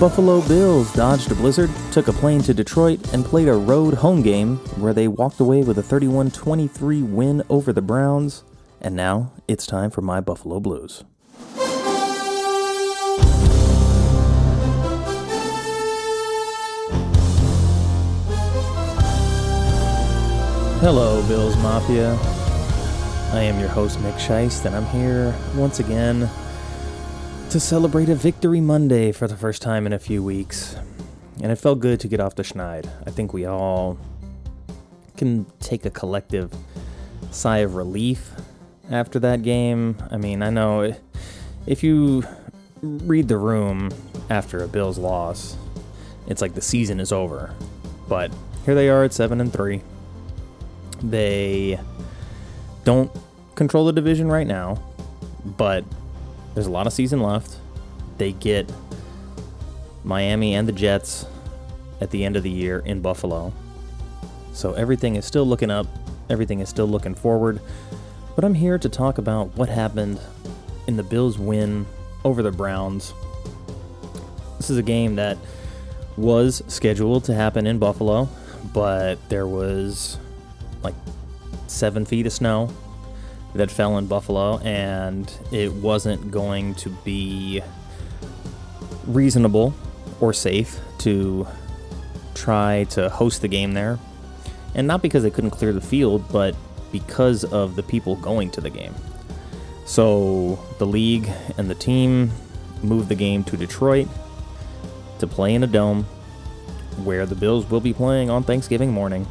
Buffalo Bills dodged a blizzard, took a plane to Detroit, and played a road home game where they walked away with a 31 23 win over the Browns. And now it's time for my Buffalo Blues. Hello, Bills Mafia. I am your host, Mick Scheist, and I'm here once again to celebrate a Victory Monday for the first time in a few weeks. And it felt good to get off the schneid. I think we all can take a collective sigh of relief after that game. I mean, I know if you read the room after a Bills loss, it's like the season is over. But here they are at 7 and 3. They don't control the division right now, but there's a lot of season left. They get Miami and the Jets at the end of the year in Buffalo. So everything is still looking up, everything is still looking forward. But I'm here to talk about what happened in the Bills' win over the Browns. This is a game that was scheduled to happen in Buffalo, but there was like seven feet of snow that fell in Buffalo, and it wasn't going to be reasonable or safe to try to host the game there. And not because they couldn't clear the field, but because of the people going to the game. So the league and the team moved the game to Detroit to play in a dome where the Bills will be playing on Thanksgiving morning.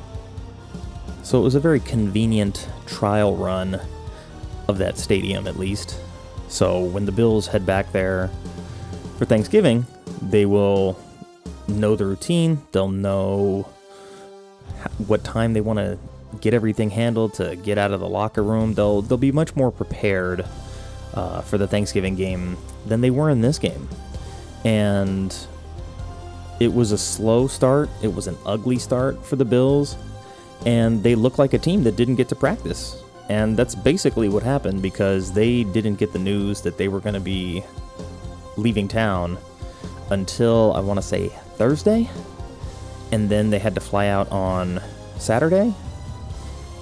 So it was a very convenient trial run of that stadium at least. So when the Bills head back there for Thanksgiving, they will know the routine. They'll know what time they want to get everything handled to get out of the locker room. They'll they'll be much more prepared uh, for the Thanksgiving game than they were in this game, and it was a slow start. It was an ugly start for the Bills, and they looked like a team that didn't get to practice. And that's basically what happened because they didn't get the news that they were going to be leaving town until I want to say Thursday. And then they had to fly out on Saturday.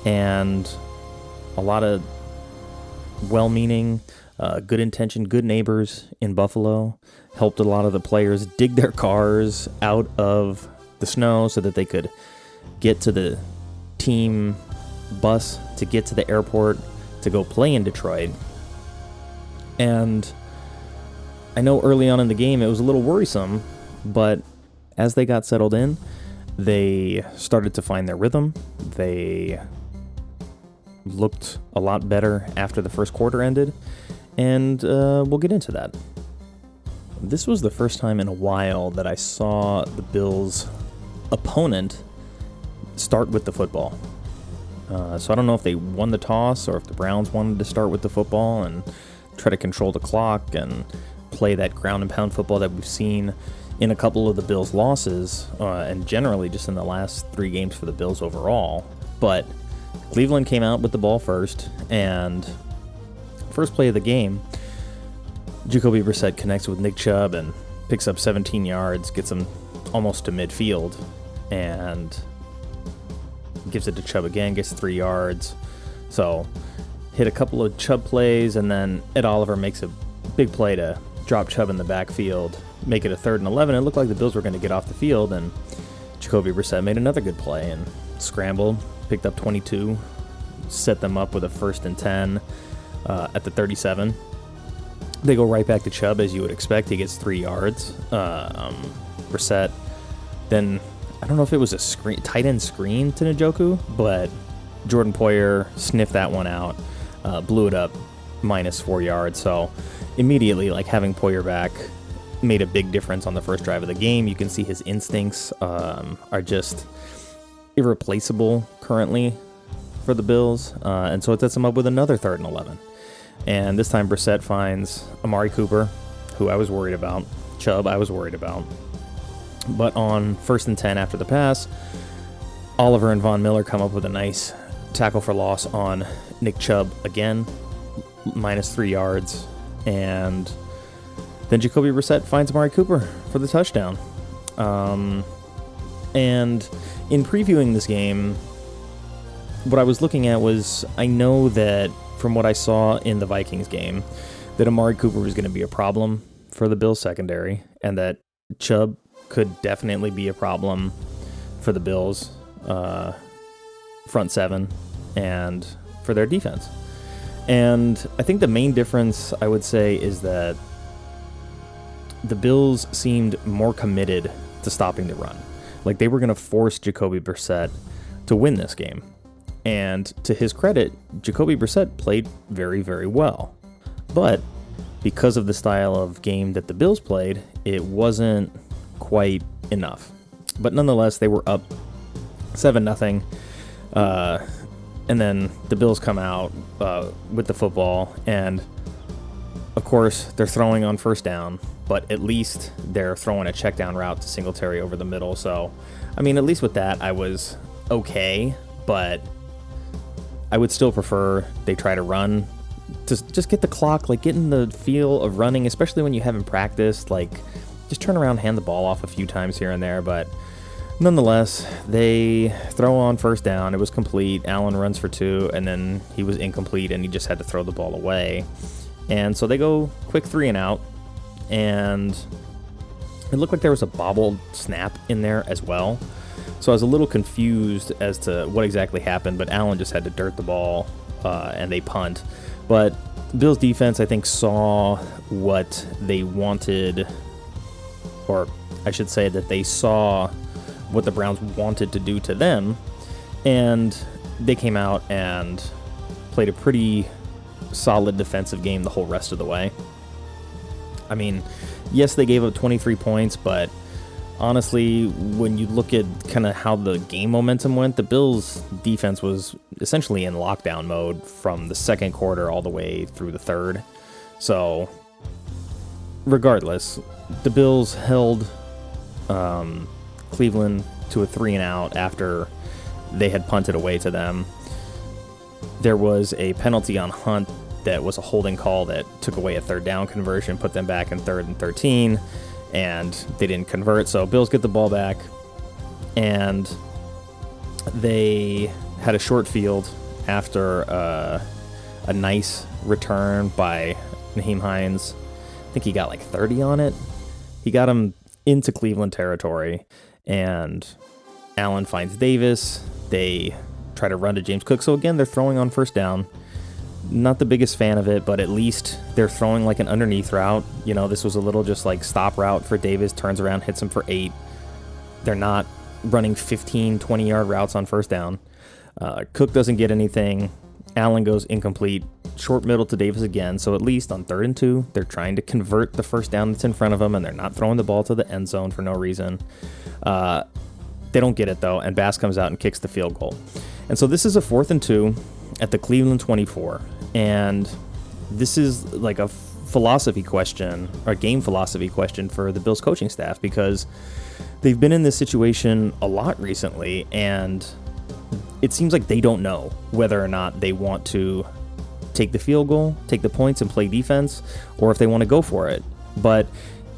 And a lot of well meaning, uh, good intention, good neighbors in Buffalo helped a lot of the players dig their cars out of the snow so that they could get to the team bus to get to the airport to go play in Detroit. And I know early on in the game it was a little worrisome, but as they got settled in, they started to find their rhythm. They looked a lot better after the first quarter ended, and uh, we'll get into that. This was the first time in a while that I saw the Bills' opponent start with the football. Uh, so I don't know if they won the toss or if the Browns wanted to start with the football and try to control the clock and play that ground and pound football that we've seen in a couple of the Bills' losses uh, and generally just in the last three games for the Bills overall. But Cleveland came out with the ball first, and first play of the game, Jacoby Brissett connects with Nick Chubb and picks up 17 yards, gets him almost to midfield, and gives it to Chubb again, gets three yards. So hit a couple of Chubb plays, and then Ed Oliver makes a big play to drop Chubb in the backfield, make it a third and 11. It looked like the Bills were going to get off the field, and Jacoby Brissett made another good play and scrambled, picked up 22, set them up with a first and 10 uh, at the 37. They go right back to Chubb as you would expect. He gets three yards. Uh, um, Brissett then I don't know if it was a screen tight end screen to Njoku, but Jordan Poyer sniffed that one out, uh, blew it up minus four yards. So immediately, like having Poyer back made a big difference on the first drive of the game. You can see his instincts um, are just irreplaceable currently for the Bills, uh, and so it sets them up with another third and 11. And this time Brissett finds Amari Cooper, who I was worried about, Chubb, I was worried about. But on first and 10 after the pass, Oliver and Von Miller come up with a nice tackle for loss on Nick Chubb again, minus three yards. And then Jacoby Brissett finds Amari Cooper for the touchdown. Um, and in previewing this game, what I was looking at was I know that from what I saw in the Vikings game, that Amari Cooper was going to be a problem for the Bills secondary, and that Chubb could definitely be a problem for the Bills uh, front seven and for their defense. And I think the main difference I would say is that the Bills seemed more committed to stopping the run. Like they were going to force Jacoby Brissett to win this game. And to his credit, Jacoby Brissett played very, very well. But because of the style of game that the Bills played, it wasn't quite enough. But nonetheless, they were up 7 nothing. Uh, and then the Bills come out uh, with the football, and of course, they're throwing on first down, but at least they're throwing a check down route to Singletary over the middle. So, I mean, at least with that, I was okay, but I would still prefer they try to run to just get the clock, like getting the feel of running, especially when you haven't practiced. Like, just turn around, hand the ball off a few times here and there, but Nonetheless, they throw on first down. It was complete. Allen runs for two, and then he was incomplete, and he just had to throw the ball away. And so they go quick three and out, and it looked like there was a bobbled snap in there as well. So I was a little confused as to what exactly happened, but Allen just had to dirt the ball, uh, and they punt. But Bills defense, I think, saw what they wanted, or I should say that they saw what the Browns wanted to do to them. And they came out and played a pretty solid defensive game the whole rest of the way. I mean, yes, they gave up 23 points, but honestly, when you look at kind of how the game momentum went, the Bills' defense was essentially in lockdown mode from the second quarter all the way through the third. So, regardless, the Bills held um, Cleveland to a three and out after they had punted away to them. There was a penalty on Hunt that was a holding call that took away a third down conversion, put them back in third and 13, and they didn't convert. So Bills get the ball back, and they had a short field after uh, a nice return by Nyheim Hines. Think he got like 30 on it. He got him into Cleveland territory and Allen finds Davis. They try to run to James Cook. So again, they're throwing on first down. Not the biggest fan of it, but at least they're throwing like an underneath route. You know, this was a little just like stop route for Davis, turns around, hits him for eight. They're not running 15, 20 yard routes on first down. Uh, Cook doesn't get anything. Allen goes incomplete. Short middle to Davis again. So at least on third and two, they're trying to convert the first down that's in front of them, and they're not throwing the ball to the end zone for no reason. Uh, they don't get it though, and Bass comes out and kicks the field goal. And so this is a fourth and two at the Cleveland 24. And this is like a philosophy question, or a game philosophy question for the Bills coaching staff because they've been in this situation a lot recently, and it seems like they don't know whether or not they want to take the field goal, take the points, and play defense, or if they want to go for it. But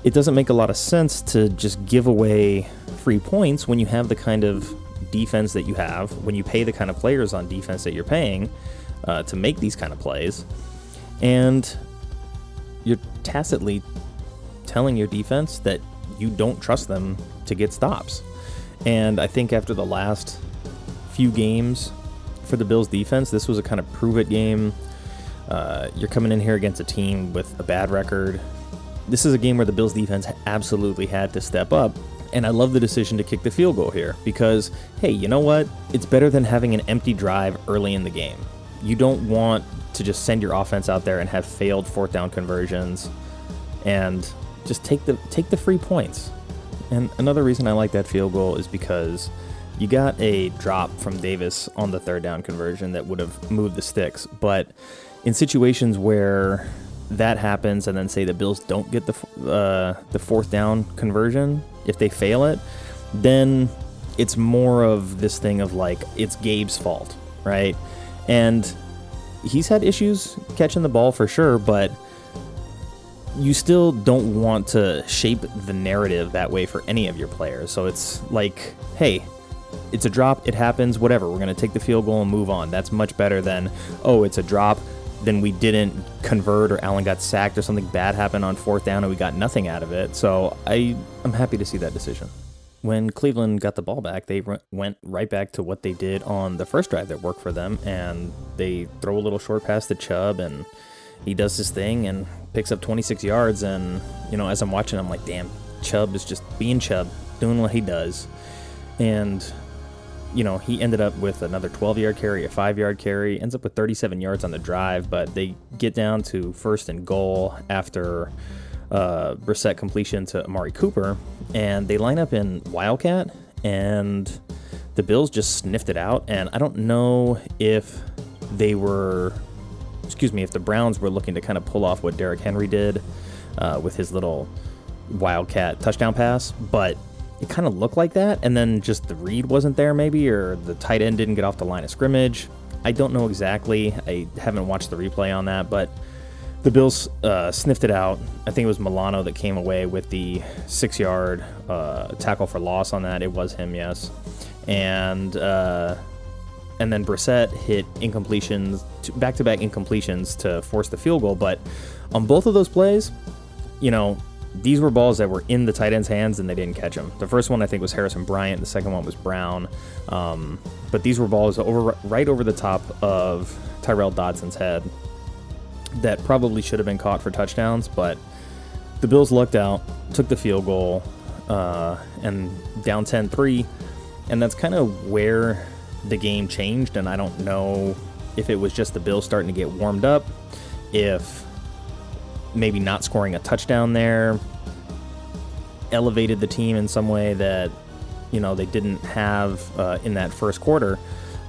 it doesn't make a lot of sense to just give away free points when you have the kind of defense that you have, when you pay the kind of players on defense that you're paying uh, to make these kind of plays, and you're tacitly telling your defense that you don't trust them to get stops. And I think after the last few games for the Bills defense, this was a kind of prove it game. Uh, you're coming in here against a team with a bad record this is a game where the Bills defense absolutely had to step up. And I love the decision to kick the field goal here because, hey, you know what? It's better than having an empty drive early in the game. You don't want to just send your offense out there and have failed fourth down conversions and just take the take the free points. And another reason I like that field goal is because you got a drop from Davis on the third down conversion that would have moved the sticks. But in situations where that happens, and then say the Bills don't get the uh, the fourth down conversion, if they fail it, then it's more of this thing of like it's Gabe's fault, right? And he's had issues catching the ball for sure, but you still don't want to shape the narrative that way for any of your players. So it's like, hey, it's a drop, it happens, whatever. We're going to take the field goal and move on. That's much better than, oh, it's a drop, then we didn't convert or Allen got sacked or something bad happened on fourth down and we got nothing out of it. So I, I'm happy to see that decision. When Cleveland got the ball back, they went right back to what they did on the first drive that worked for them, and they throw a little short pass to Chubb, and he does his thing and picks up 26 yards. And you know, as I'm watching, I'm like, damn, Chubb is just being Chubb, doing what he does, and you know, he ended up with another 12 yard carry, a five yard carry, ends up with 37 yards on the drive, but they get down to first and goal after uh, Brissett completion to Amari Cooper, and they line up in Wildcat, and the Bills just sniffed it out. And I don't know if they were, excuse me, if the Browns were looking to kind of pull off what Derrick Henry did uh, with his little Wildcat touchdown pass, but it kind of looked like that, and then just the read wasn't there, maybe, or the tight end didn't get off the line of scrimmage. I don't know exactly. I haven't watched the replay on that, but the Bills uh, sniffed it out. I think it was Milano that came away with the six yard uh, tackle for loss on that. It was him, yes. And uh, and then Brissett hit incompletions, back to back incompletions to force the field goal. But on both of those plays, you know, these were balls that were in the tight end's hands and they didn't catch them. The first one I think was Harrison Bryant. The second one was Brown. Um, but these were balls over right over the top of Tyrel Dodson's head that probably should have been caught for touchdowns. But the Bills lucked out, took the field goal, uh, and down 10-3, and that's kind of where the game changed. And I don't know if it was just the Bills starting to get warmed up, if maybe not scoring a touchdown there elevated the team in some way that you know they didn't have uh, in that first quarter.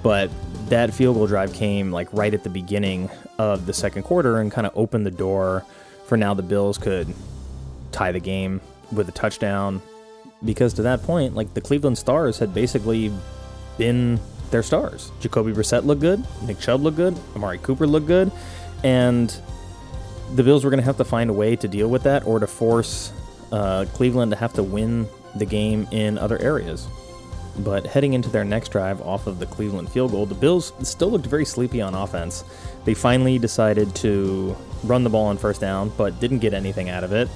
But that field goal drive came like right at the beginning of the second quarter and kind of opened the door for now the bills could tie the game with a touchdown. Because to that point like the cleveland stars had basically been their stars. Jacoby brissett looked good nick chubb looked good amari cooper looked good and the Bills were going to have to find a way to deal with that or to force uh, Cleveland to have to win the game in other areas. But heading into their next drive off of the Cleveland field goal, the Bills still looked very sleepy on offense. They finally decided to run the ball on first down, but didn't get anything out of it.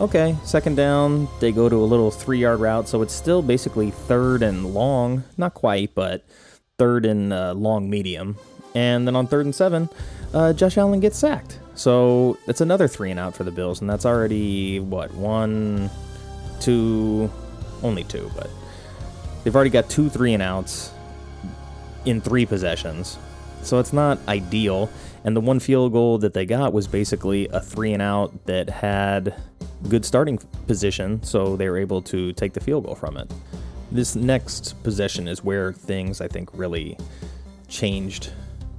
Okay, second down, they go to a little three yard route, so it's still basically third and long. Not quite, but third and uh, long medium. And then on third and seven, uh, Josh Allen gets sacked. So it's another three and out for the Bills, and that's already what one, two, only two, but they've already got two three and outs in three possessions. So it's not ideal. And the one field goal that they got was basically a three and out that had good starting position, so they were able to take the field goal from it. This next possession is where things I think really changed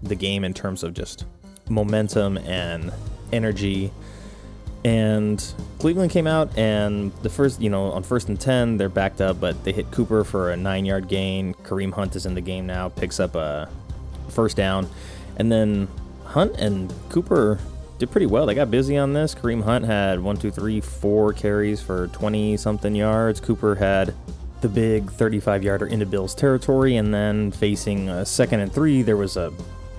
the game in terms of just momentum and energy. And Cleveland came out, and the first, you know, on first and 10, they're backed up, but they hit Cooper for a nine yard gain. Kareem Hunt is in the game now, picks up a first down. And then Hunt and Cooper did pretty well. They got busy on this. Kareem Hunt had one, two, three, four carries for 20 something yards. Cooper had the big 35 yarder into Bills territory, and then facing a second and three, there was a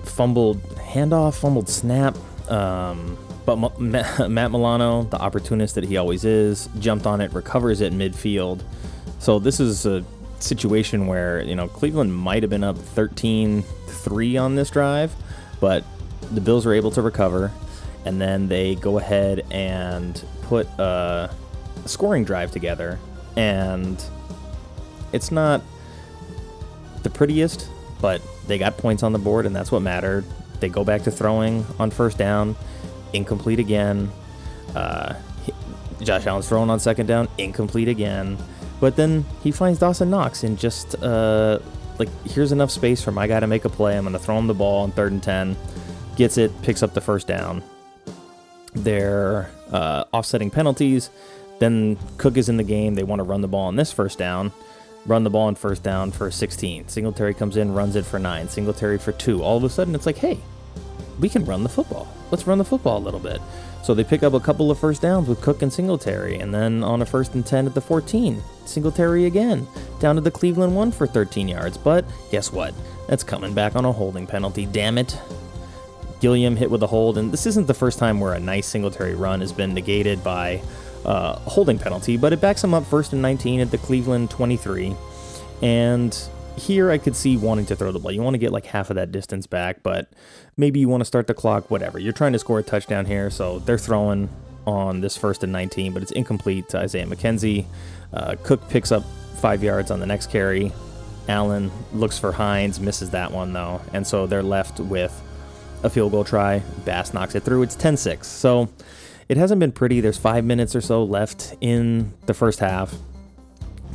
fumbled handoff, fumbled snap. Um, but Matt Milano, the opportunist that he always is, jumped on it, recovers it midfield. So this is a situation where, you know, Cleveland might have been up 13 3 on this drive, but the Bills were able to recover. And then they go ahead and put a scoring drive together. And it's not the prettiest, but they got points on the board, and that's what mattered. They go back to throwing on first down, incomplete again. Uh, Josh Allen's throwing on second down, incomplete again. But then he finds Dawson Knox and just uh, like here's enough space for my guy to make a play. I'm gonna throw him the ball on third and ten. Gets it, picks up the first down. They're uh, offsetting penalties. Then Cook is in the game. They want to run the ball on this first down. Run the ball on first down for 16. Singletary comes in, runs it for nine. Singletary for two. All of a sudden, it's like, hey, we can run the football. Let's run the football a little bit. So they pick up a couple of first downs with Cook and Singletary, and then on a first and 10 at the 14, Singletary again, down to the Cleveland one for 13 yards. But guess what? That's coming back on a holding penalty. Damn it. Gilliam hit with a hold, and this isn't the first time where a nice Singletary run has been negated by uh, holding penalty, but it backs him up first and 19 at the Cleveland 23. And here I could see wanting to throw the ball. You want to get like half of that distance back, but maybe you want to start the clock, whatever. You're trying to score a touchdown here, so they're throwing on this first and 19, but it's incomplete to Isaiah McKenzie. Uh, Cook picks up five yards on the next carry. Allen looks for Hines, misses that one though, and so they're left with a field goal try. Bass knocks it through. It's 10 6. So it hasn't been pretty. There's five minutes or so left in the first half.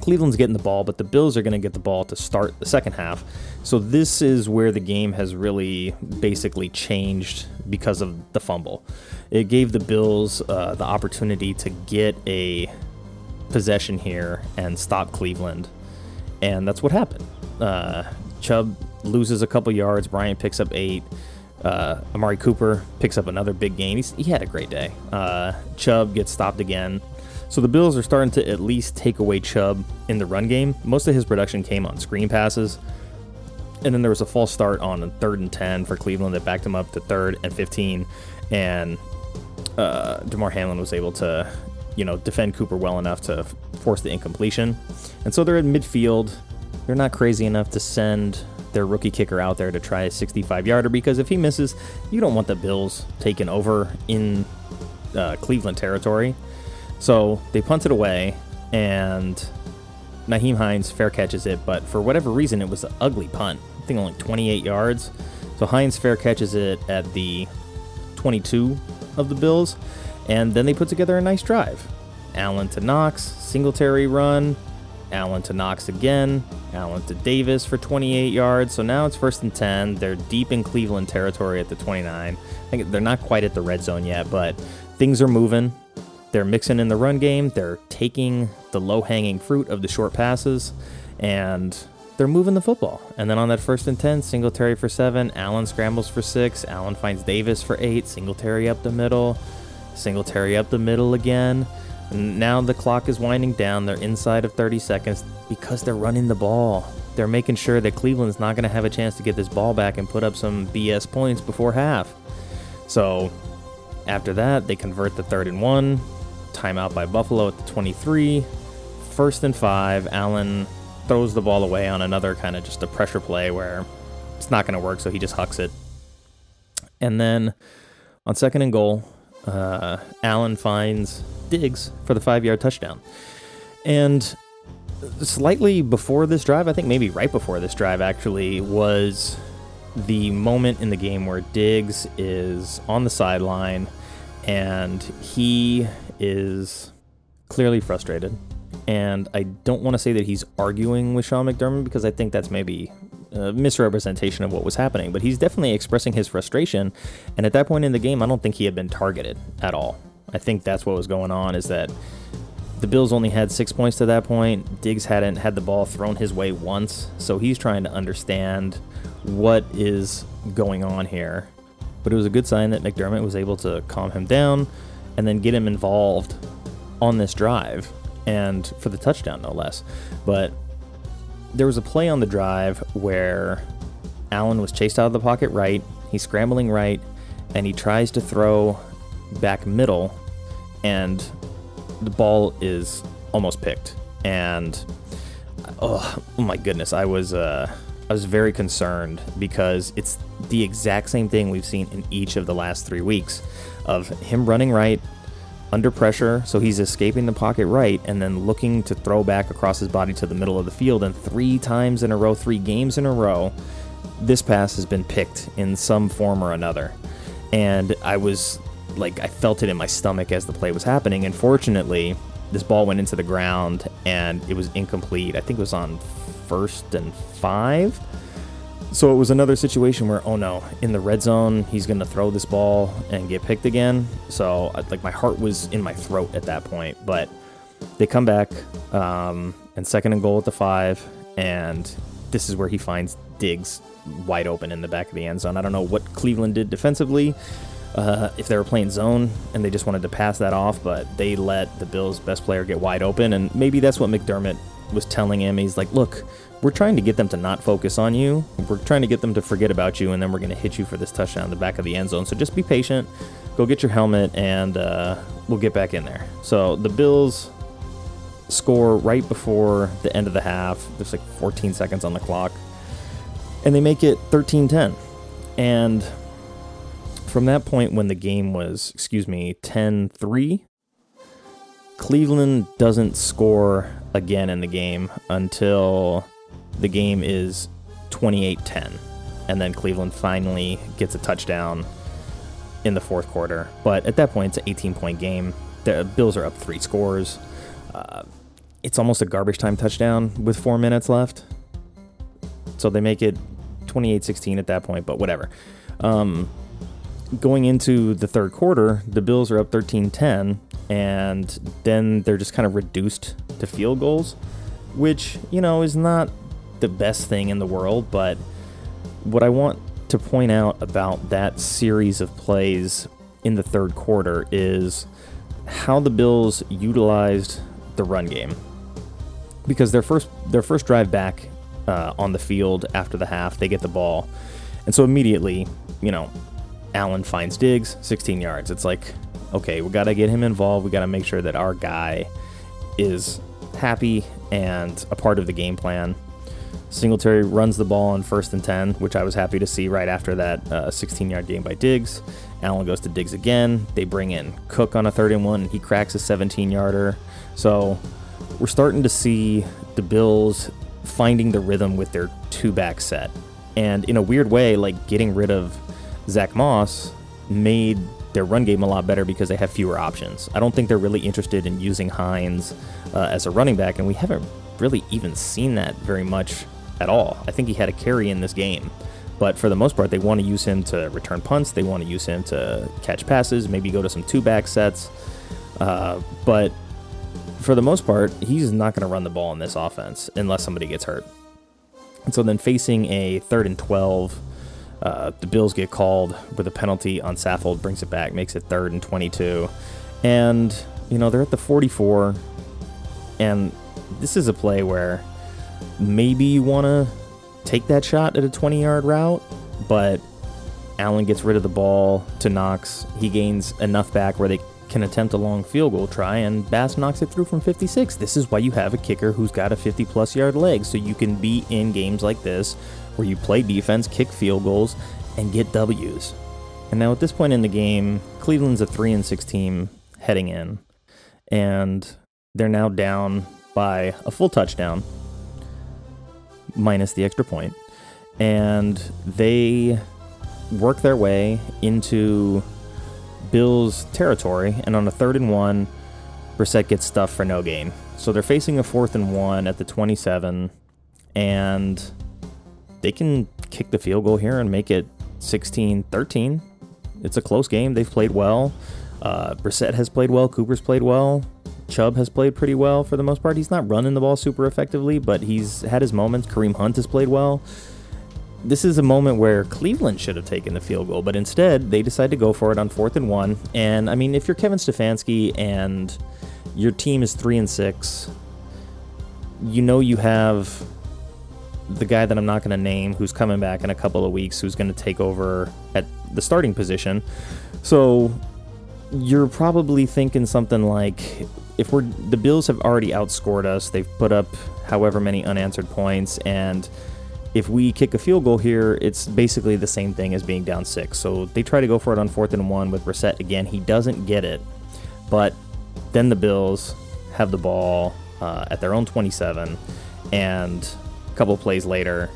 Cleveland's getting the ball, but the Bills are going to get the ball to start the second half. So this is where the game has really basically changed because of the fumble. It gave the Bills uh, the opportunity to get a possession here and stop Cleveland, and that's what happened. Uh, Chubb loses a couple yards. Bryant picks up eight. Uh, Amari Cooper picks up another big gain. He's, he had a great day. Uh, Chubb gets stopped again. So the Bills are starting to at least take away Chubb in the run game. Most of his production came on screen passes. And then there was a false start on third and 10 for Cleveland that backed him up to third and 15. And uh, Damar Hamlin was able to, you know, defend Cooper well enough to force the incompletion. And so they're at midfield. They're not crazy enough to send their rookie kicker out there to try a 65 yarder because if he misses, you don't want the Bills taking over in uh, Cleveland territory. So they punt it away, and Nyheim Hines fair catches it, but for whatever reason, it was an ugly punt. I think only 28 yards. So Hines fair catches it at the 22 of the Bills, and then they put together a nice drive. Allen to Knox, Singletary run, Allen to Knox again, Allen to Davis for 28 yards. So now it's first and 10. They're deep in Cleveland territory at the 29. I think they're not quite at the red zone yet, but things are moving. They're mixing in the run game. They're taking the low hanging fruit of the short passes, and they're moving the football. And then on that first and 10, Singletary for seven, Allen scrambles for six, Allen finds Davis for eight, Singletary up the middle, Singletary up the middle again. Now the clock is winding down. They're inside of 30 seconds because they're running the ball. They're making sure that Cleveland's not going to have a chance to get this ball back and put up some BS points before half. So after that, they convert the third and one. Timeout by Buffalo at the 23. First and five. Allen throws the ball away on another kind of just a pressure play where it's not going to work, so he just hucks it. And then on second and goal, uh, Allen finds Diggs for the five yard touchdown. And slightly before this drive, I think maybe right before this drive actually, was the moment in the game where Diggs is on the sideline and he is clearly frustrated. And I don't want to say that he's arguing with Sean McDermott because I think that's maybe a misrepresentation of what was happening, but he's definitely expressing his frustration. And at that point in the game, I don't think he had been targeted at all. I think that's what was going on is that the Bills only had six points to that point. Diggs hadn't had the ball thrown his way once, so he's trying to understand what is going on here. But it was a good sign that McDermott was able to calm him down and then get him involved on this drive and for the touchdown, no less. But there was a play on the drive where Allen was chased out of the pocket right, he's scrambling right, and he tries to throw back middle, and the ball is almost picked. And oh, oh my goodness, I was uh, I was very concerned because it's the exact same thing we've seen in each of the last three weeks of him running right under pressure, so he's escaping the pocket right and then looking to throw back across his body to the middle of the field. And three times in a row, three games in a row, this pass has been picked in some form or another. And I was like, I felt it in my stomach as the play was happening. And fortunately, this ball went into the ground and it was incomplete. I think it was on first and five. So it was another situation where, oh no, in the red zone, he's going to throw this ball and get picked again. So, like, my heart was in my throat at that point. But they come back, um, and second and goal at the five, and this is where he finds Diggs wide open in the back of the end zone. I don't know what Cleveland did defensively, uh, if they were playing zone and they just wanted to pass that off, but they let the Bills' best player get wide open, and maybe that's what McDermott was telling him. He's like, look, we're trying to get them to not focus on you. We're trying to get them to forget about you, and then we're going to hit you for this touchdown in the back of the end zone. So just be patient. Go get your helmet, and uh, we'll get back in there. So the Bills score right before the end of the half. There's like 14 seconds on the clock. And they make it 13 10. And from that point, when the game was, excuse me, 10 3, Cleveland doesn't score again in the game until the game is 28 10. And then Cleveland finally gets a touchdown in the fourth quarter. But at that point, it's an 18 point game. The Bills are up three scores. Uh, it's almost a garbage time touchdown with four minutes left. So they make it 28 16 at that point, but whatever. Um, going into the third quarter, the Bills are up 13 10, and then they're just kind of reduced to field goals, which, you know, is not the best thing in the world. But what I want to point out about that series of plays in the third quarter is how the Bills utilized the run game. Because their first their first drive back uh, on the field after the half, they get the ball, and so immediately, you know, Allen finds Diggs, 16 yards. It's like, okay, we got to get him involved. We got to make sure that our guy is happy and a part of the game plan. Singletary runs the ball on first and 10, which I was happy to see right after that 16 uh, yard game by Diggs. Allen goes to Diggs again. They bring in Cook on a third and one, he cracks a 17 yarder. So we're starting to see the Bills finding the rhythm with their two back set. And in a weird way, like getting rid of Zach Moss made their run game a lot better because they have fewer options. I don't think they're really interested in using Hines uh, as a running back, and we haven't really even seen that very much at all. I think he had a carry in this game. But for the most part, they want to use him to return punts. They want to use him to catch passes, maybe go to some two back sets. Uh, but for the most part, he's not going to run the ball in this offense unless somebody gets hurt. And so then facing a third and 12, uh, the Bills get called with a penalty on Saffold, brings it back, makes it third and 22. And, you know, they're at the 44. And this is a play where maybe you want to take that shot at a 20 yard route, but Allen gets rid of the ball to Knox. He gains enough back where they can attempt a long field goal try, and Bass knocks it through from 56. This is why you have a kicker who's got a 50 plus yard leg, so you can be in games like this where you play defense, kick field goals, and get W's. And now at this point in the game, Cleveland's a 3 and 6 team heading in, and they're now down by a full touchdown minus the extra point. and they work their way into Bills territory, and on a third and one, Brissett gets stuffed for no gain. So they're facing a fourth and one at the 27, and they can kick the field goal here and make it 16 13. It's a close game. They've played well. Uh, Brissett has played well. Cooper's played well. Chubb has played pretty well for the most part. He's not running the ball super effectively, but he's had his moments. Kareem Hunt has played well this is a moment where Cleveland should have taken the field goal, but instead they decide to go for it on fourth and one. And I mean, if you're Kevin Stefanski and your team is three and six, you know you have the guy that I'm not going to name who's coming back in a couple of weeks who's going to take over at the starting position. So you're probably thinking something like if we're the Bills have already outscored us, they've put up however many unanswered points and if we kick a field goal here, it's basically the same thing as being down six. So they try to go for it on fourth and one with Brissett again. He doesn't get it, but then the Bills have the ball uh, at their own 27, and a couple plays later,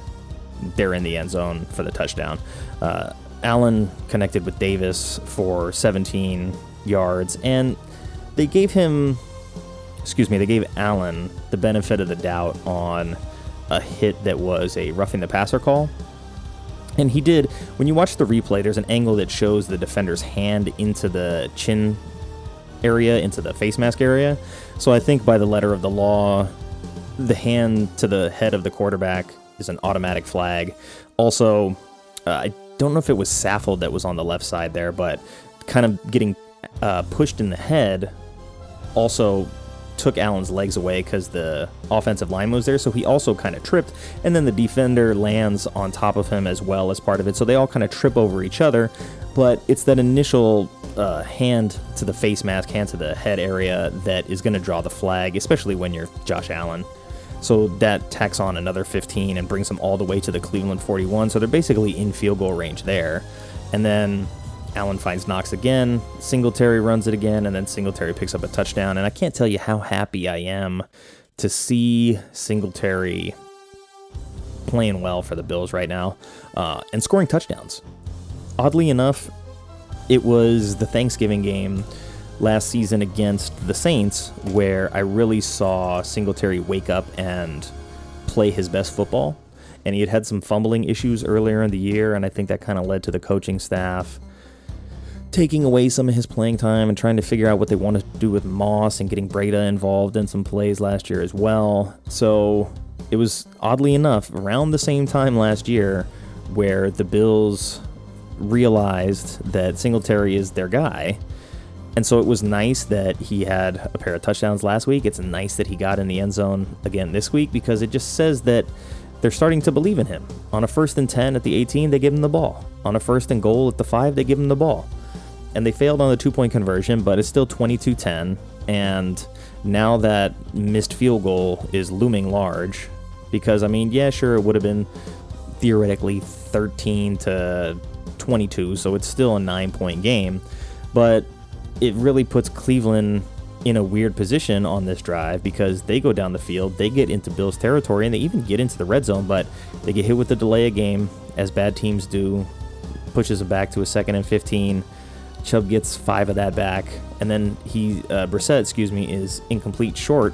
they're in the end zone for the touchdown. Uh, Allen connected with Davis for 17 yards, and they gave him excuse me, they gave Allen the benefit of the doubt on a hit that was a roughing the passer call. And he did, when you watch the replay, there's an angle that shows the defender's hand into the chin area, into the face mask area. So I think by the letter of the law, the hand to the head of the quarterback is an automatic flag. Also, uh, I don't know if it was Saffold that was on the left side there, but kind of getting uh, pushed in the head also took Allen's legs away because the offensive line was there. So he also kind of tripped, and then the defender lands on top of him as well as part of it. So they all kind of trip over each other. But it's that initial uh, hand to the face mask, hand to the head area that is going to draw the flag, especially when you're Josh Allen. So that tacks on another 15 and brings them all the way to the Cleveland 41. So they're basically in field goal range there. And then Allen finds Knox again. Singletary runs it again, and then Singletary picks up a touchdown. And I can't tell you how happy I am to see Singletary playing well for the Bills right now uh, and scoring touchdowns. Oddly enough, it was the Thanksgiving game last season against the Saints where I really saw Singletary wake up and play his best football. And he had had some fumbling issues earlier in the year, and I think that kind of led to the coaching staff taking away some of his playing time and trying to figure out what they want to do with Moss and getting Breida involved in some plays last year as well. So it was oddly enough around the same time last year where the Bills realized that Singletary is their guy and so it was nice that he had a pair of touchdowns last week. It's nice that he got in the end zone again this week because it just says that they're starting to believe in him. On a first and 10 at the 18, they give him the ball. On a first and goal at the 5, they give him the ball. And they failed on the two point conversion, but it's still 22 10. And now that missed field goal is looming large because, I mean, yeah, sure, it would have been theoretically 13 to 22, so it's still a nine point game. But it really puts Cleveland in a weird position on this drive because they go down the field, they get into Bills territory, and they even get into the red zone, but they get hit with the delay of game, as bad teams do, pushes them back to a second and 15. Chubb gets five of that back, and then he, uh, Brissett, excuse me, is incomplete short.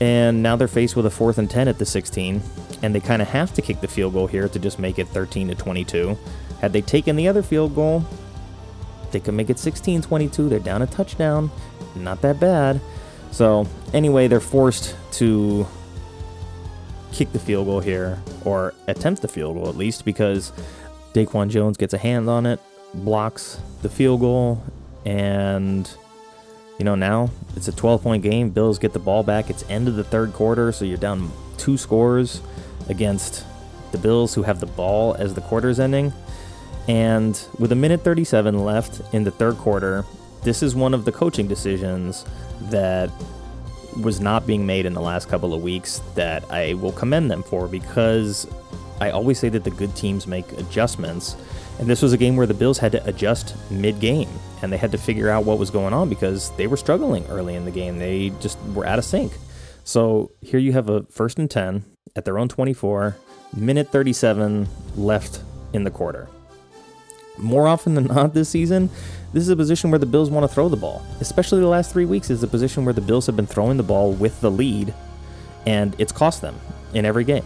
And now they're faced with a fourth and 10 at the 16, and they kind of have to kick the field goal here to just make it 13 to 22. Had they taken the other field goal, they could make it 16 22. They're down a touchdown. Not that bad. So, anyway, they're forced to kick the field goal here, or attempt the field goal at least, because Daquan Jones gets a hand on it, blocks the field goal, and you know now it's a 12 point game. Bills get the ball back. It's end of the third quarter, so you're down two scores against the Bills, who have the ball as the quarter's ending. And with a minute 37 left in the third quarter, this is one of the coaching decisions that was not being made in the last couple of weeks that I will commend them for because I always say that the good teams make adjustments. And this was a game where the Bills had to adjust mid game and they had to figure out what was going on because they were struggling early in the game. They just were out of sync. So here you have a first and 10 at their own 24, minute 37 left in the quarter more often than not this season, this is a position where the Bills want to throw the ball. Especially the last three weeks is a position where the Bills have been throwing the ball with the lead, and it's cost them in every game.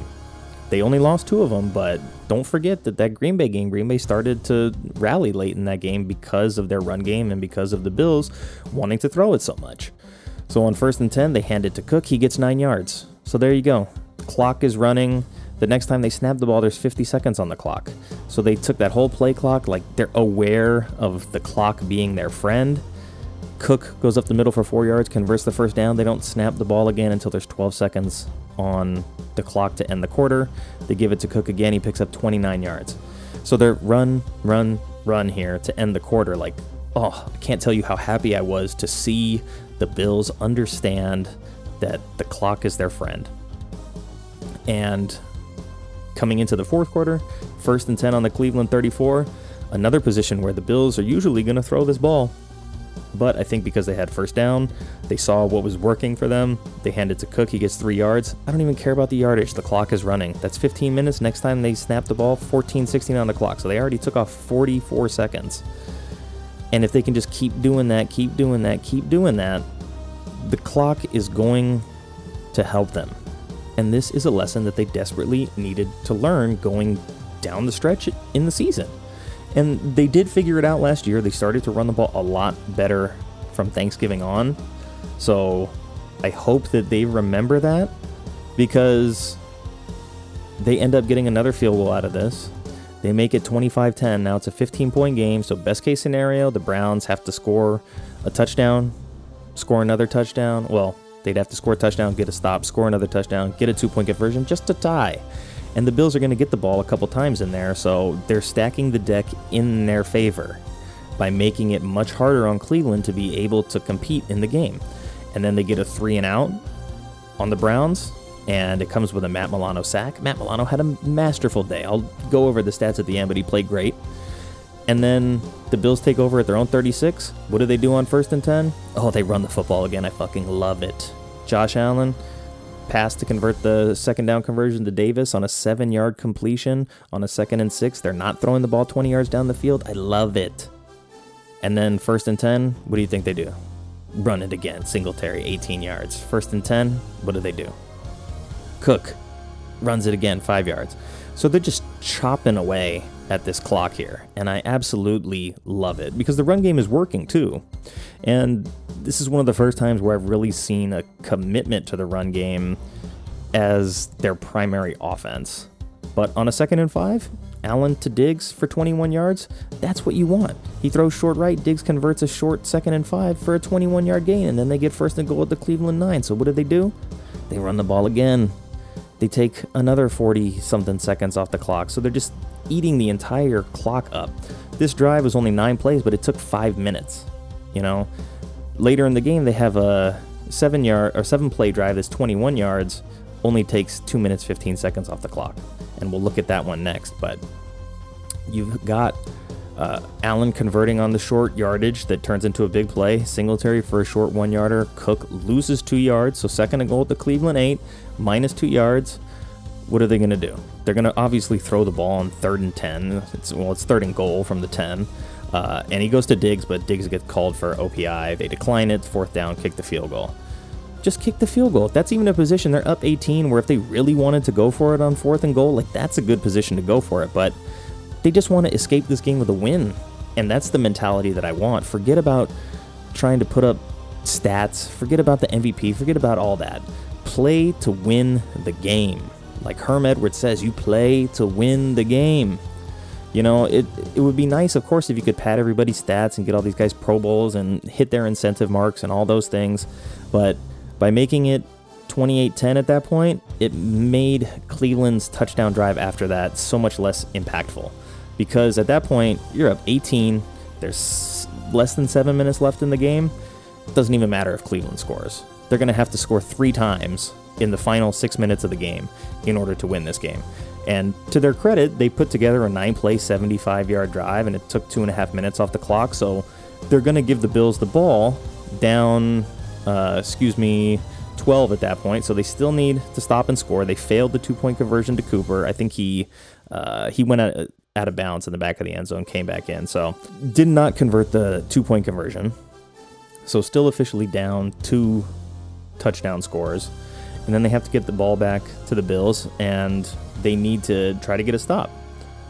They only lost two of them, but don't forget that that Green Bay game, Green Bay started to rally late in that game because of their run game and because of the Bills wanting to throw it so much. So on first and 10, they hand it to Cook. He gets nine yards. So there you go. Clock is running. The next time they snap the ball, there's 50 seconds on the clock. So they took that whole play clock, like they're aware of the clock being their friend. Cook goes up the middle for four yards, converts the first down. They don't snap the ball again until there's 12 seconds on the clock to end the quarter. They give it to Cook again. He picks up 29 yards. So they're run, run, run here to end the quarter. Like, oh, I can't tell you how happy I was to see the Bills understand that the clock is their friend. And Coming into the fourth quarter, first and 10 on the Cleveland 34, another position where the Bills are usually going to throw this ball. But I think because they had first down, they saw what was working for them. They hand it to Cook. He gets three yards. I don't even care about the yardage. The clock is running. That's 15 minutes. Next time they snap the ball, 14, 16 on the clock. So they already took off 44 seconds. And if they can just keep doing that, keep doing that, keep doing that, the clock is going to help them. And this is a lesson that they desperately needed to learn going down the stretch in the season. And they did figure it out last year. They started to run the ball a lot better from Thanksgiving on. So I hope that they remember that because they end up getting another field goal out of this. They make it 25 10. Now it's a 15 point game. So, best case scenario, the Browns have to score a touchdown, score another touchdown. Well, they'd have to score a touchdown, get a stop, score another touchdown, get a two point conversion just to tie. And the Bills are going to get the ball a couple times in there. So, they're stacking the deck in their favor by making it much harder on Cleveland to be able to compete in the game. And then they get a three and out on the Browns and it comes with a Matt Milano sack. Matt Milano had a masterful day. I'll go over the stats at the end, but he played great. And then the Bills take over at their own 36. What do they do on first and 10? Oh, they run the football again. I fucking love it. Josh Allen pass to convert the second down conversion to Davis on a seven yard completion on a second and six. They're not throwing the ball 20 yards down the field. I love it. And then first and 10, what do you think they do? Run it again. Singletary, 18 yards. First and 10, what do they do? Cook runs it again, five yards. So they're just chopping away at this clock here, and I absolutely love it because the run game is working too. And this is one of the first times where I've really seen a commitment to the run game as their primary offense. But on a second and five, Allen to Diggs for 21 yards, that's what you want. He throws short right, Diggs converts a short second and five for a 21 yard gain, and then they get first and goal at the Cleveland nine. So what do they do? They run the ball again. They take another 40 something seconds off the clock, so they're just eating the entire clock up. This drive was only nine plays, but it took five minutes. You know, later in the game, they have a seven yard or seven play drive that's 21 yards, only takes two minutes 15 seconds off the clock, and we'll look at that one next. But you've got uh, Allen converting on the short yardage that turns into a big play. Singletary for a short one yarder. Cook loses two yards, so second and goal at the Cleveland eight, minus two yards. What are they going to do? They're going to obviously throw the ball on third and 10. It's, well, it's third and goal from the 10. Uh, and he goes to Diggs, but Diggs gets called for OPI. They decline it. Fourth down, kick the field goal. Just kick the field goal. That's even a position, they're up 18, where if they really wanted to go for it on fourth and goal, like that's a good position to go for it. But they just want to escape this game with a win. And that's the mentality that I want. Forget about trying to put up stats, forget about the MVP, forget about all that. Play to win the game. Like Herm Edwards says, you play to win the game. You know, it it would be nice, of course, if you could pad everybody's stats and get all these guys Pro Bowls and hit their incentive marks and all those things. But by making it 28 10 at that point, it made Cleveland's touchdown drive after that so much less impactful because at that point you're up 18. There's less than seven minutes left in the game. It doesn't even matter if Cleveland scores. They're going to have to score three times in the final six minutes of the game in order to win this game. And to their credit, they put together a nine play, 75 yard drive, and it took two and a half minutes off the clock. So they're going to give the Bills the ball down, uh, excuse me, 12 at that point. So they still need to stop and score. They failed the two point conversion to Cooper. I think he uh, he went out, out of bounds in the back of the end zone, came back in. So did not convert the two point conversion. So still officially down two touchdown scores. And then they have to get the ball back to the Bills, and they need to try to get a stop.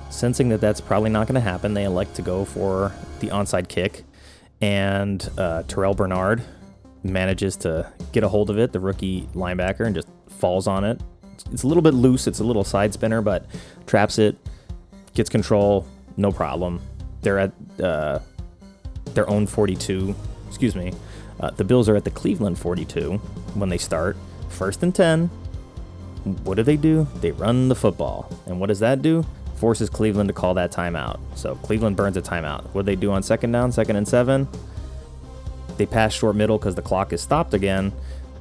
Sensing that that's probably not going to happen, they elect to go for the onside kick. And uh, Terrel Bernard manages to get a hold of it, the rookie linebacker, and just falls on it. It's a little bit loose, it's a little side spinner, but traps it, gets control, no problem. They're at uh, their own 42. Excuse me. Uh, the Bills are at the Cleveland 42 when they start. First and 10. What do they do? They run the football. And what does that do? Forces Cleveland to call that timeout. So Cleveland burns a timeout. What do they do on second down, second and seven? They pass short middle because the clock is stopped again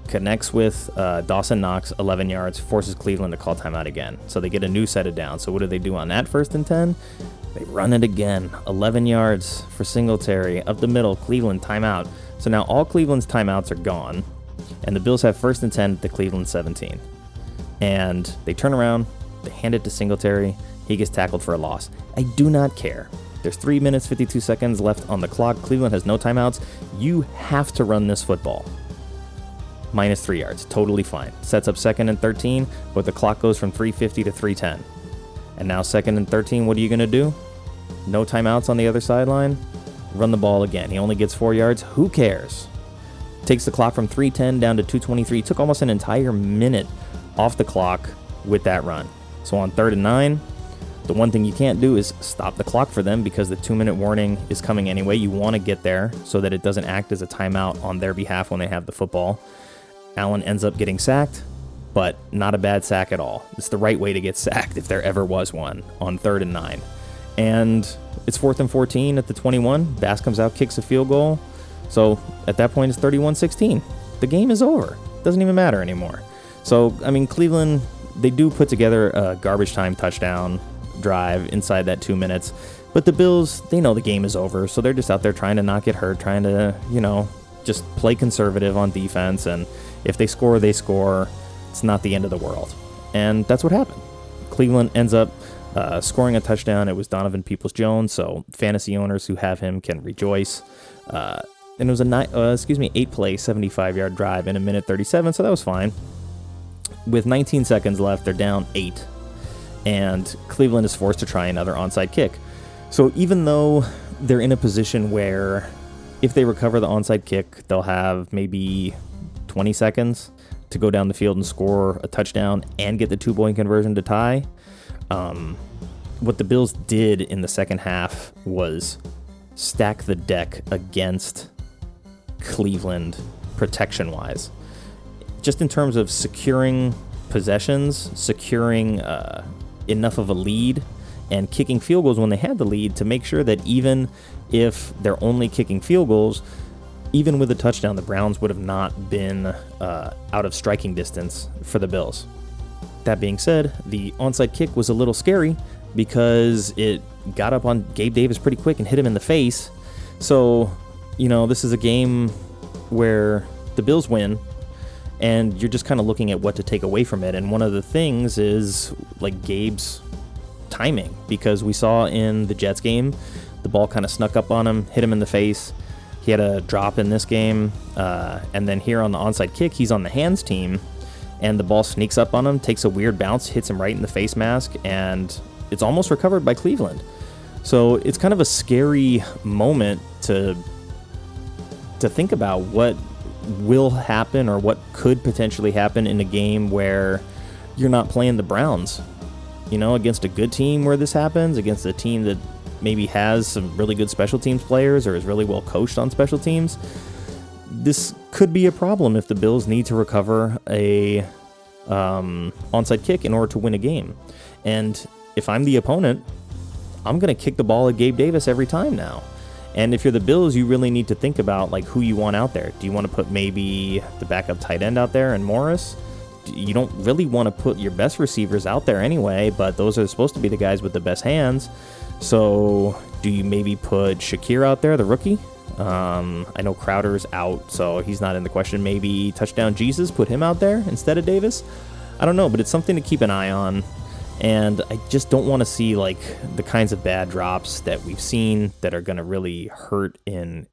connects with uh, Dawson Knox, 11 yards, forces Cleveland to call timeout again. So they get a new set of downs. So what do they do on that first and 10? They run it again, 11 yards for Singletary, up the middle, Cleveland timeout. So now all Cleveland's timeouts are gone, and the Bills have first and 10 to Cleveland 17. And they turn around, they hand it to Singletary, he gets tackled for a loss. I do not care. There's 3 minutes 52 seconds left on the clock. Cleveland has no timeouts. You have to run this football minus three yards. Totally fine. Sets up second and 13, but the clock goes from 350 to 310. And now, second and 13, what are you going to do? No timeouts on the other sideline? Run the ball again. He only gets four yards. Who cares? Takes the clock from 310 down to 223. Took almost an entire minute off the clock with that run. So on third and nine, the one thing you can't do is stop the clock for them because the two minute warning is coming anyway. You want to get there so that it doesn't act as a timeout on their behalf when they have the football. Allen ends up getting sacked, but not a bad sack at all. It's the right way to get sacked if there ever was one on third and nine. And it's fourth and 14 at the 21. Bass comes out, kicks a field goal. So at that point, it's 31 16. The game is over. Doesn't even matter anymore. So, I mean, Cleveland, they do put together a garbage time touchdown drive inside that two minutes. But the Bills, they know the game is over, so they're just out there trying to not get hurt, trying to, you know, just play conservative on defense. And if they score, they score. It's not the end of the world. And that's what happened. Cleveland ends up uh, scoring a touchdown. It was Donovan Peoples Jones, so fantasy owners who have him can rejoice. Uh, and it was a nine, uh, excuse me, eight play, 75 yard drive in a minute 37, so that was fine. With 19 seconds left, they're down eight and Cleveland is forced to try another onside kick. So even though they're in a position where if they recover the onside kick, they'll have maybe 20 seconds to go down the field and score a touchdown and get the two point conversion to tie. Um, what the Bills did in the second half was stack the deck against Cleveland protection wise. Just in terms of securing possessions, securing uh, enough of a lead and kicking field goals when they had the lead to make sure that even if they're only kicking field goals, even with a touchdown, the Browns would have not been uh, out of striking distance for the Bills. That being said, the onside kick was a little scary because it got up on Gabe Davis pretty quick and hit him in the face. So, you know, this is a game where the Bills win, and you're just kind of looking at what to take away from it. And one of the things is like Gabe's timing, because we saw in the Jets game, the ball kind of snuck up on him, hit him in the face. He had a drop in this game, uh, and then here on the onside kick, he's on the hands team, and the ball sneaks up on him, takes a weird bounce, hits him right in the face mask, and it's almost recovered by Cleveland. So it's kind of a scary moment to to think about what will happen or what could potentially happen in a game where you're not playing the Browns. You know, against a good team where this happens, against a team that maybe has some really good special teams players or is really well coached on special teams. This could be a problem if the Bills need to recover a um, onside kick in order to win a game. And if I'm the opponent, I'm going to kick the ball at Gabe Davis every time now. And if you're the Bills, you really need to think about like who you want out there. Do you want to put maybe the backup tight end out there and Morris? You don't really want to put your best receivers out there anyway, but those are supposed to be the guys with the best hands. So do you maybe put Shakir out there, the rookie? Um, I know Crowder's out, so he's not in the question. Maybe touchdown Jesus, put him out there instead of Davis. I don't know, but it's something to keep an eye on and I just don't want to see like the kinds of bad drops that we've seen that are going to really hurt in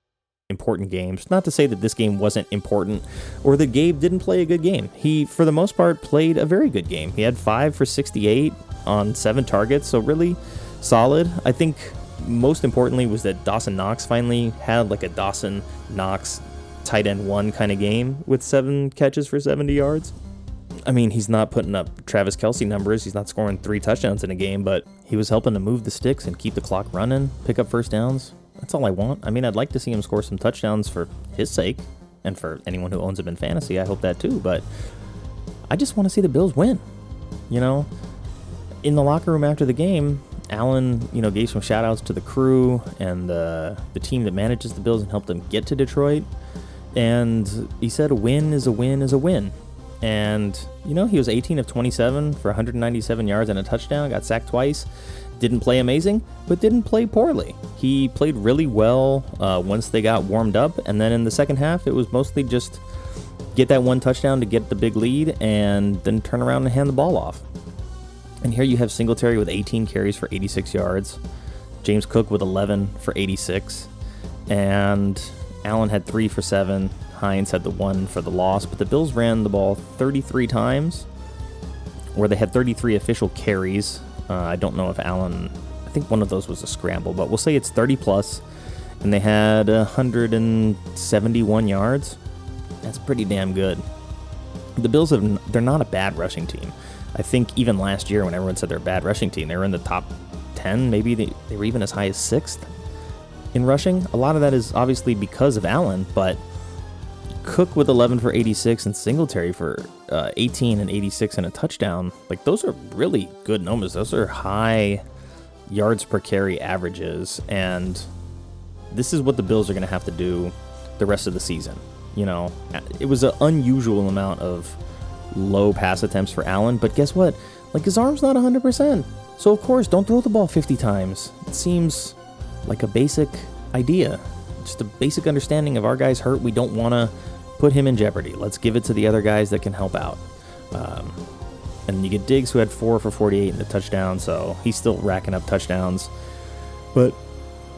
important games. Not to say that this game wasn't important or that Gabe didn't play a good game. He, for the most part, played a very good game. He had five for 68 on seven targets, so really solid. I think most importantly was that Dawson Knox finally had like a Dawson Knox tight end one kind of game with seven catches for 70 yards. I mean, he's not putting up Travis Kelce numbers. He's not scoring three touchdowns in a game, but he was helping to move the sticks and keep the clock running, pick up first downs. That's all I want. I mean, I'd like to see him score some touchdowns for his sake and for anyone who owns him in fantasy. I hope that too, but I just want to see the Bills win. You know, in the locker room after the game, Allen, you know, gave some shout outs to the crew and the, the team that manages the Bills and helped them get to Detroit. And he said a win is a win is a win. And, you know, he was 18 of 27 for 197 yards and a touchdown, got sacked twice. Didn't play amazing, but didn't play poorly. He played really well uh, once they got warmed up. And then in the second half, it was mostly just get that one touchdown to get the big lead and then turn around and hand the ball off. And here you have Singletary with 18 carries for 86 yards, James Cook with 11 for 86, and Allen had three for seven, Hines had the one for the loss, but the Bills ran the ball 33 times, where they had 33 official carries. Uh, I don't know if Allen, I think one of those was a scramble, but we'll say it's 30 plus, and they had 171 yards. That's pretty damn good. The Bills have, they're not a bad rushing team. I think even last year when everyone said they're a bad rushing team, they were in the top 10, maybe they, they were even as high as sixth in rushing. A lot of that is obviously because of Allen, but Cook with 11 for 86 and Singletary for uh, 18 and 86 and a touchdown. Like those are really good numbers. Those are high yards per carry averages, and this is what the Bills are going to have to do the rest of the season. You know, it was an unusual amount of low pass attempts for Allen, but guess what? Like his arm's not 100%. So of course, don't throw the ball 50 times. It seems like a basic idea. Just a basic understanding of our guy's hurt. We don't want to put him in jeopardy. Let's give it to the other guys that can help out. Um, and you get Diggs, who had four for 48 in the touchdown, so he's still racking up touchdowns. But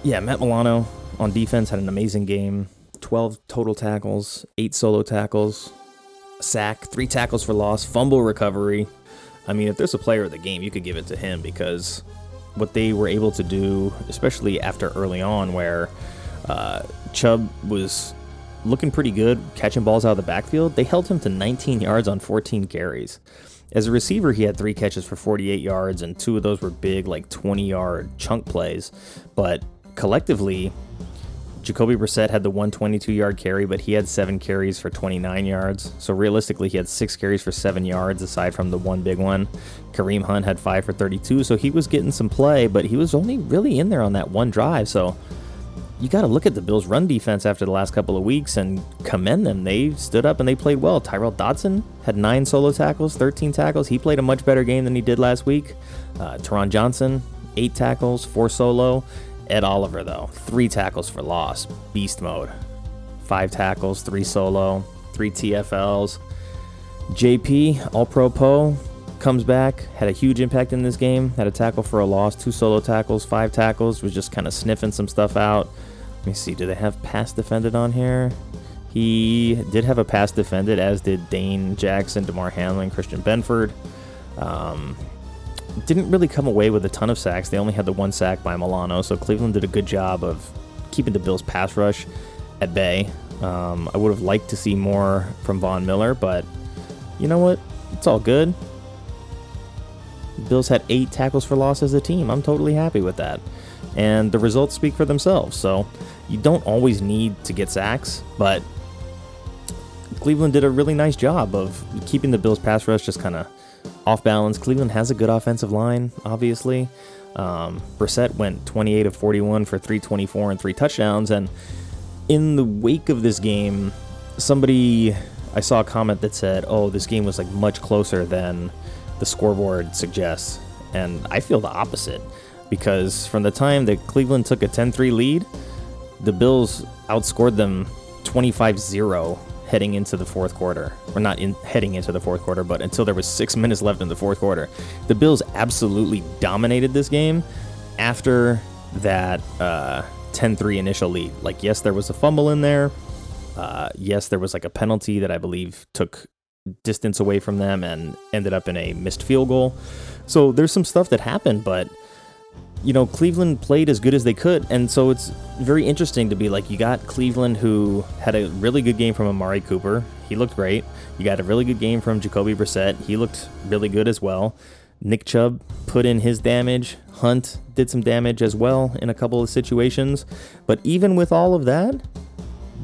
yeah, Matt Milano on defense had an amazing game 12 total tackles, eight solo tackles, sack, three tackles for loss, fumble recovery. I mean, if there's a player of the game, you could give it to him because what they were able to do, especially after early on, where uh, Chubb was looking pretty good, catching balls out of the backfield, they held him to 19 yards on 14 carries. As a receiver, he had three catches for 48 yards, and two of those were big, like 20 yard chunk plays. But collectively, Jacoby Brissett had the 122 yard carry, but he had seven carries for 29 yards. So realistically, he had six carries for seven yards aside from the one big one. Kareem Hunt had five for 32, so he was getting some play, but he was only really in there on that one drive. So you got to look at the Bills' run defense after the last couple of weeks and commend them. They stood up and they played well. Tyrel Dodson had nine solo tackles, 13 tackles. He played a much better game than he did last week. Uh, Taron Johnson, eight tackles, four solo. Ed Oliver, though, three tackles for loss, beast mode. Five tackles, three solo, three TFLs. JP, All Pro Poe, comes back, had a huge impact in this game, had a tackle for a loss, two solo tackles, five tackles, was just kind of sniffing some stuff out. Let me see, do they have pass defended on here? He did have a pass defended, as did Dane Jackson, Damar Hamlin, Christian Benford. Um, didn't really come away with a ton of sacks. They only had the one sack by Milano, so Cleveland did a good job of keeping the Bills' pass rush at bay. Um, I would have liked to see more from Von Miller, but you know what? It's all good. Bills had eight tackles for loss as a team. I'm totally happy with that. And the results speak for themselves. So you don't always need to get sacks, but Cleveland did a really nice job of keeping the Bills' pass rush just kind of off balance. Cleveland has a good offensive line, obviously. Um, Brissett went 28 of 41 for 324 and three touchdowns. And in the wake of this game, somebody I saw a comment that said, "Oh, this game was like much closer than the scoreboard suggests." And I feel the opposite because from the time that Cleveland took a 10-3 lead, the Bills outscored them 25-0 heading into the fourth quarter, or not in heading into the fourth quarter, but until there was six minutes left in the fourth quarter. The Bills absolutely dominated this game after that uh, 10-3 initial lead. Like, yes, there was a fumble in there. Uh, yes, there was like a penalty that I believe took distance away from them and ended up in a missed field goal. So there's some stuff that happened, but you know, Cleveland played as good as they could. And so it's very interesting to be like, you got Cleveland who had a really good game from Amari Cooper. He looked great. You got a really good game from Jacoby Brissett. He looked really good as well. Nick Chubb put in his damage. Hunt did some damage as well in a couple of situations. But even with all of that,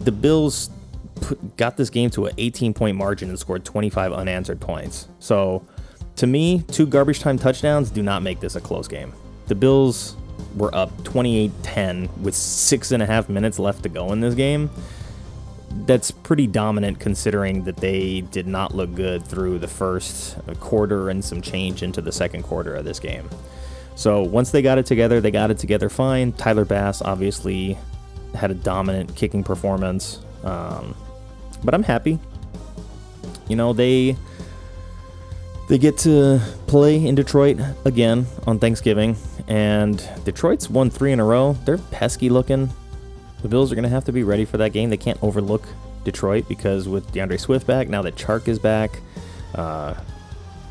the Bills put, got this game to an 18 point margin and scored 25 unanswered points. So to me, two garbage time touchdowns do not make this a close game. The Bills were up 28 10 with six and a half minutes left to go in this game. That's pretty dominant considering that they did not look good through the first quarter and some change into the second quarter of this game. So once they got it together, they got it together fine. Tyler Bass obviously had a dominant kicking performance. Um, but I'm happy. You know, they they get to play in Detroit again on Thanksgiving, and Detroit's won three in a row. They're pesky looking. The Bills are going to have to be ready for that game. They can't overlook Detroit because with D'Andre Swift back, now that Chark is back, uh,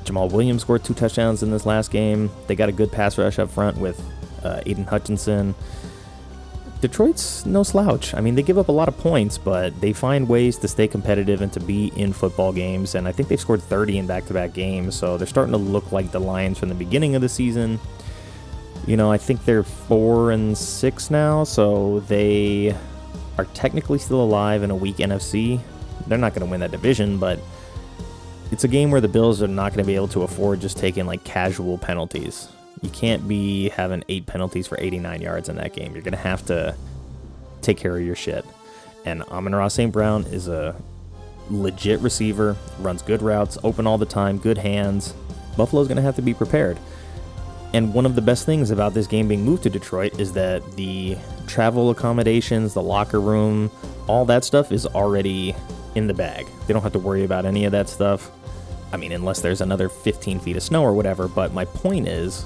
Jamaal Williams scored two touchdowns in this last game. They got a good pass rush up front with uh, Aidan Hutchinson. Detroit's no slouch. I mean, they give up a lot of points, but they find ways to stay competitive and to be in football games. And I think they've scored 30 in back to back games. So they're starting to look like the Lions from the beginning of the season. You know, I think they're four and six now, so they are technically still alive in a weak NFC. They're not going to win that division, but it's a game where the Bills are not going to be able to afford just taking like casual penalties. You can't be having eight penalties for 89 yards in that game. You're going to have to take care of your shit. And Amon-Ra St. Brown is a legit receiver, runs good routes, open all the time, good hands. Buffalo's going to have to be prepared. And one of the best things about this game being moved to Detroit is that the travel accommodations, the locker room, all that stuff is already in the bag. They don't have to worry about any of that stuff. I mean, unless there's another 15 feet of snow or whatever. But my point is,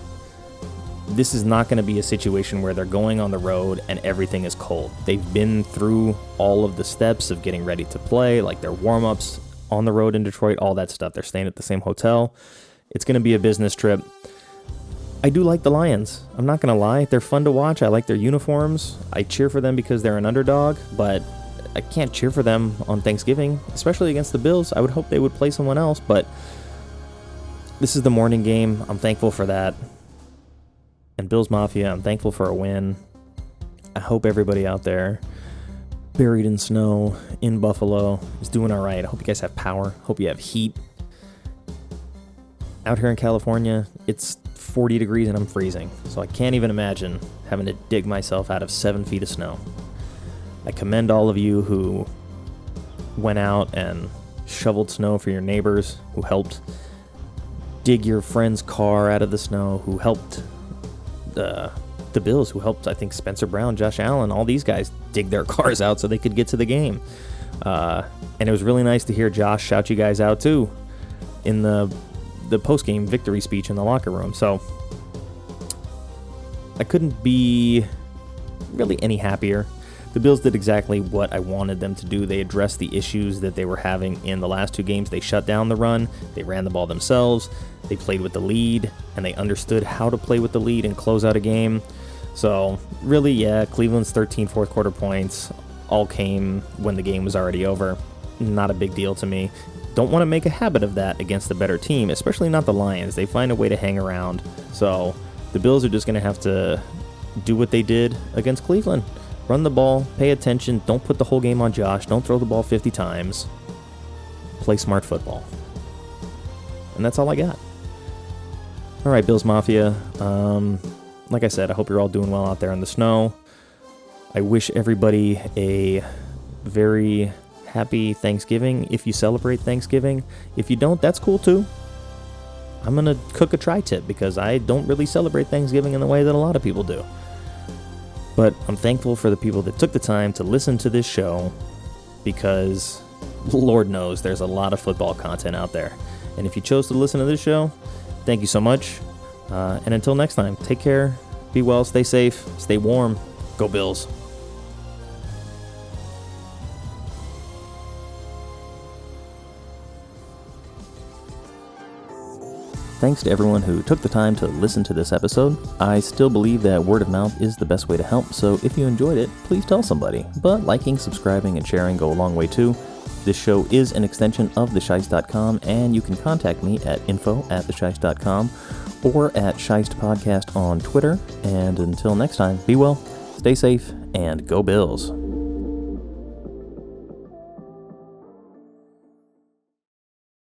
this is not going to be a situation where they're going on the road and everything is cold. They've been through all of the steps of getting ready to play, like their warm ups on the road in Detroit, all that stuff. They're staying at the same hotel. It's going to be a business trip. I do like the Lions. I'm not going to lie. They're fun to watch. I like their uniforms. I cheer for them because they're an underdog, but I can't cheer for them on Thanksgiving, especially against the Bills. I would hope they would play someone else, but this is the morning game. I'm thankful for that. And Bills Mafia, I'm thankful for a win. I hope everybody out there buried in snow in Buffalo is doing all right. I hope you guys have power. Hope you have heat. Out here in California, it's 40 degrees and I'm freezing, so I can't even imagine having to dig myself out of seven feet of snow. I commend all of you who went out and shoveled snow for your neighbors, who helped dig your friend's car out of the snow, who helped the Bills, who helped, I think, Spencer Brown, Josh Allen, all these guys dig their cars out so they could get to the game. Uh, and it was really nice to hear Josh shout you guys out too in the the post game victory speech in the locker room. So I couldn't be really any happier. The Bills did exactly what I wanted them to do. They addressed the issues that they were having in the last two games. They shut down the run, they ran the ball themselves, they played with the lead, and they understood how to play with the lead and close out a game. So, really, yeah, Cleveland's 13 fourth quarter points all came when the game was already over. Not a big deal to me don't want to make a habit of that against a better team, especially not the Lions. They find a way to hang around. So the Bills are just going to have to do what they did against Cleveland run the ball, pay attention, don't put the whole game on Josh, don't throw the ball 50 times, play smart football. And that's all I got. All right, Bills Mafia. Um, like I said, I hope you're all doing well out there in the snow. I wish everybody a very happy Thanksgiving if you celebrate Thanksgiving. If you don't, that's cool too. I'm going to cook a tri tip because I don't really celebrate Thanksgiving in the way that a lot of people do. But I'm thankful for the people that took the time to listen to this show because Lord knows there's a lot of football content out there. And if you chose to listen to this show, thank you so much. Uh, and until next time, take care, be well, stay safe, stay warm, go Bills. Thanks to everyone who took the time to listen to this episode. I still believe that word of mouth is the best way to help, so if you enjoyed it, please tell somebody. But liking, subscribing, and sharing go a long way too. This show is an extension of thesheist.com, and you can contact me at info at thesheist.com or at Scheist Podcast on Twitter. And until next time, be well, stay safe, and go Bills.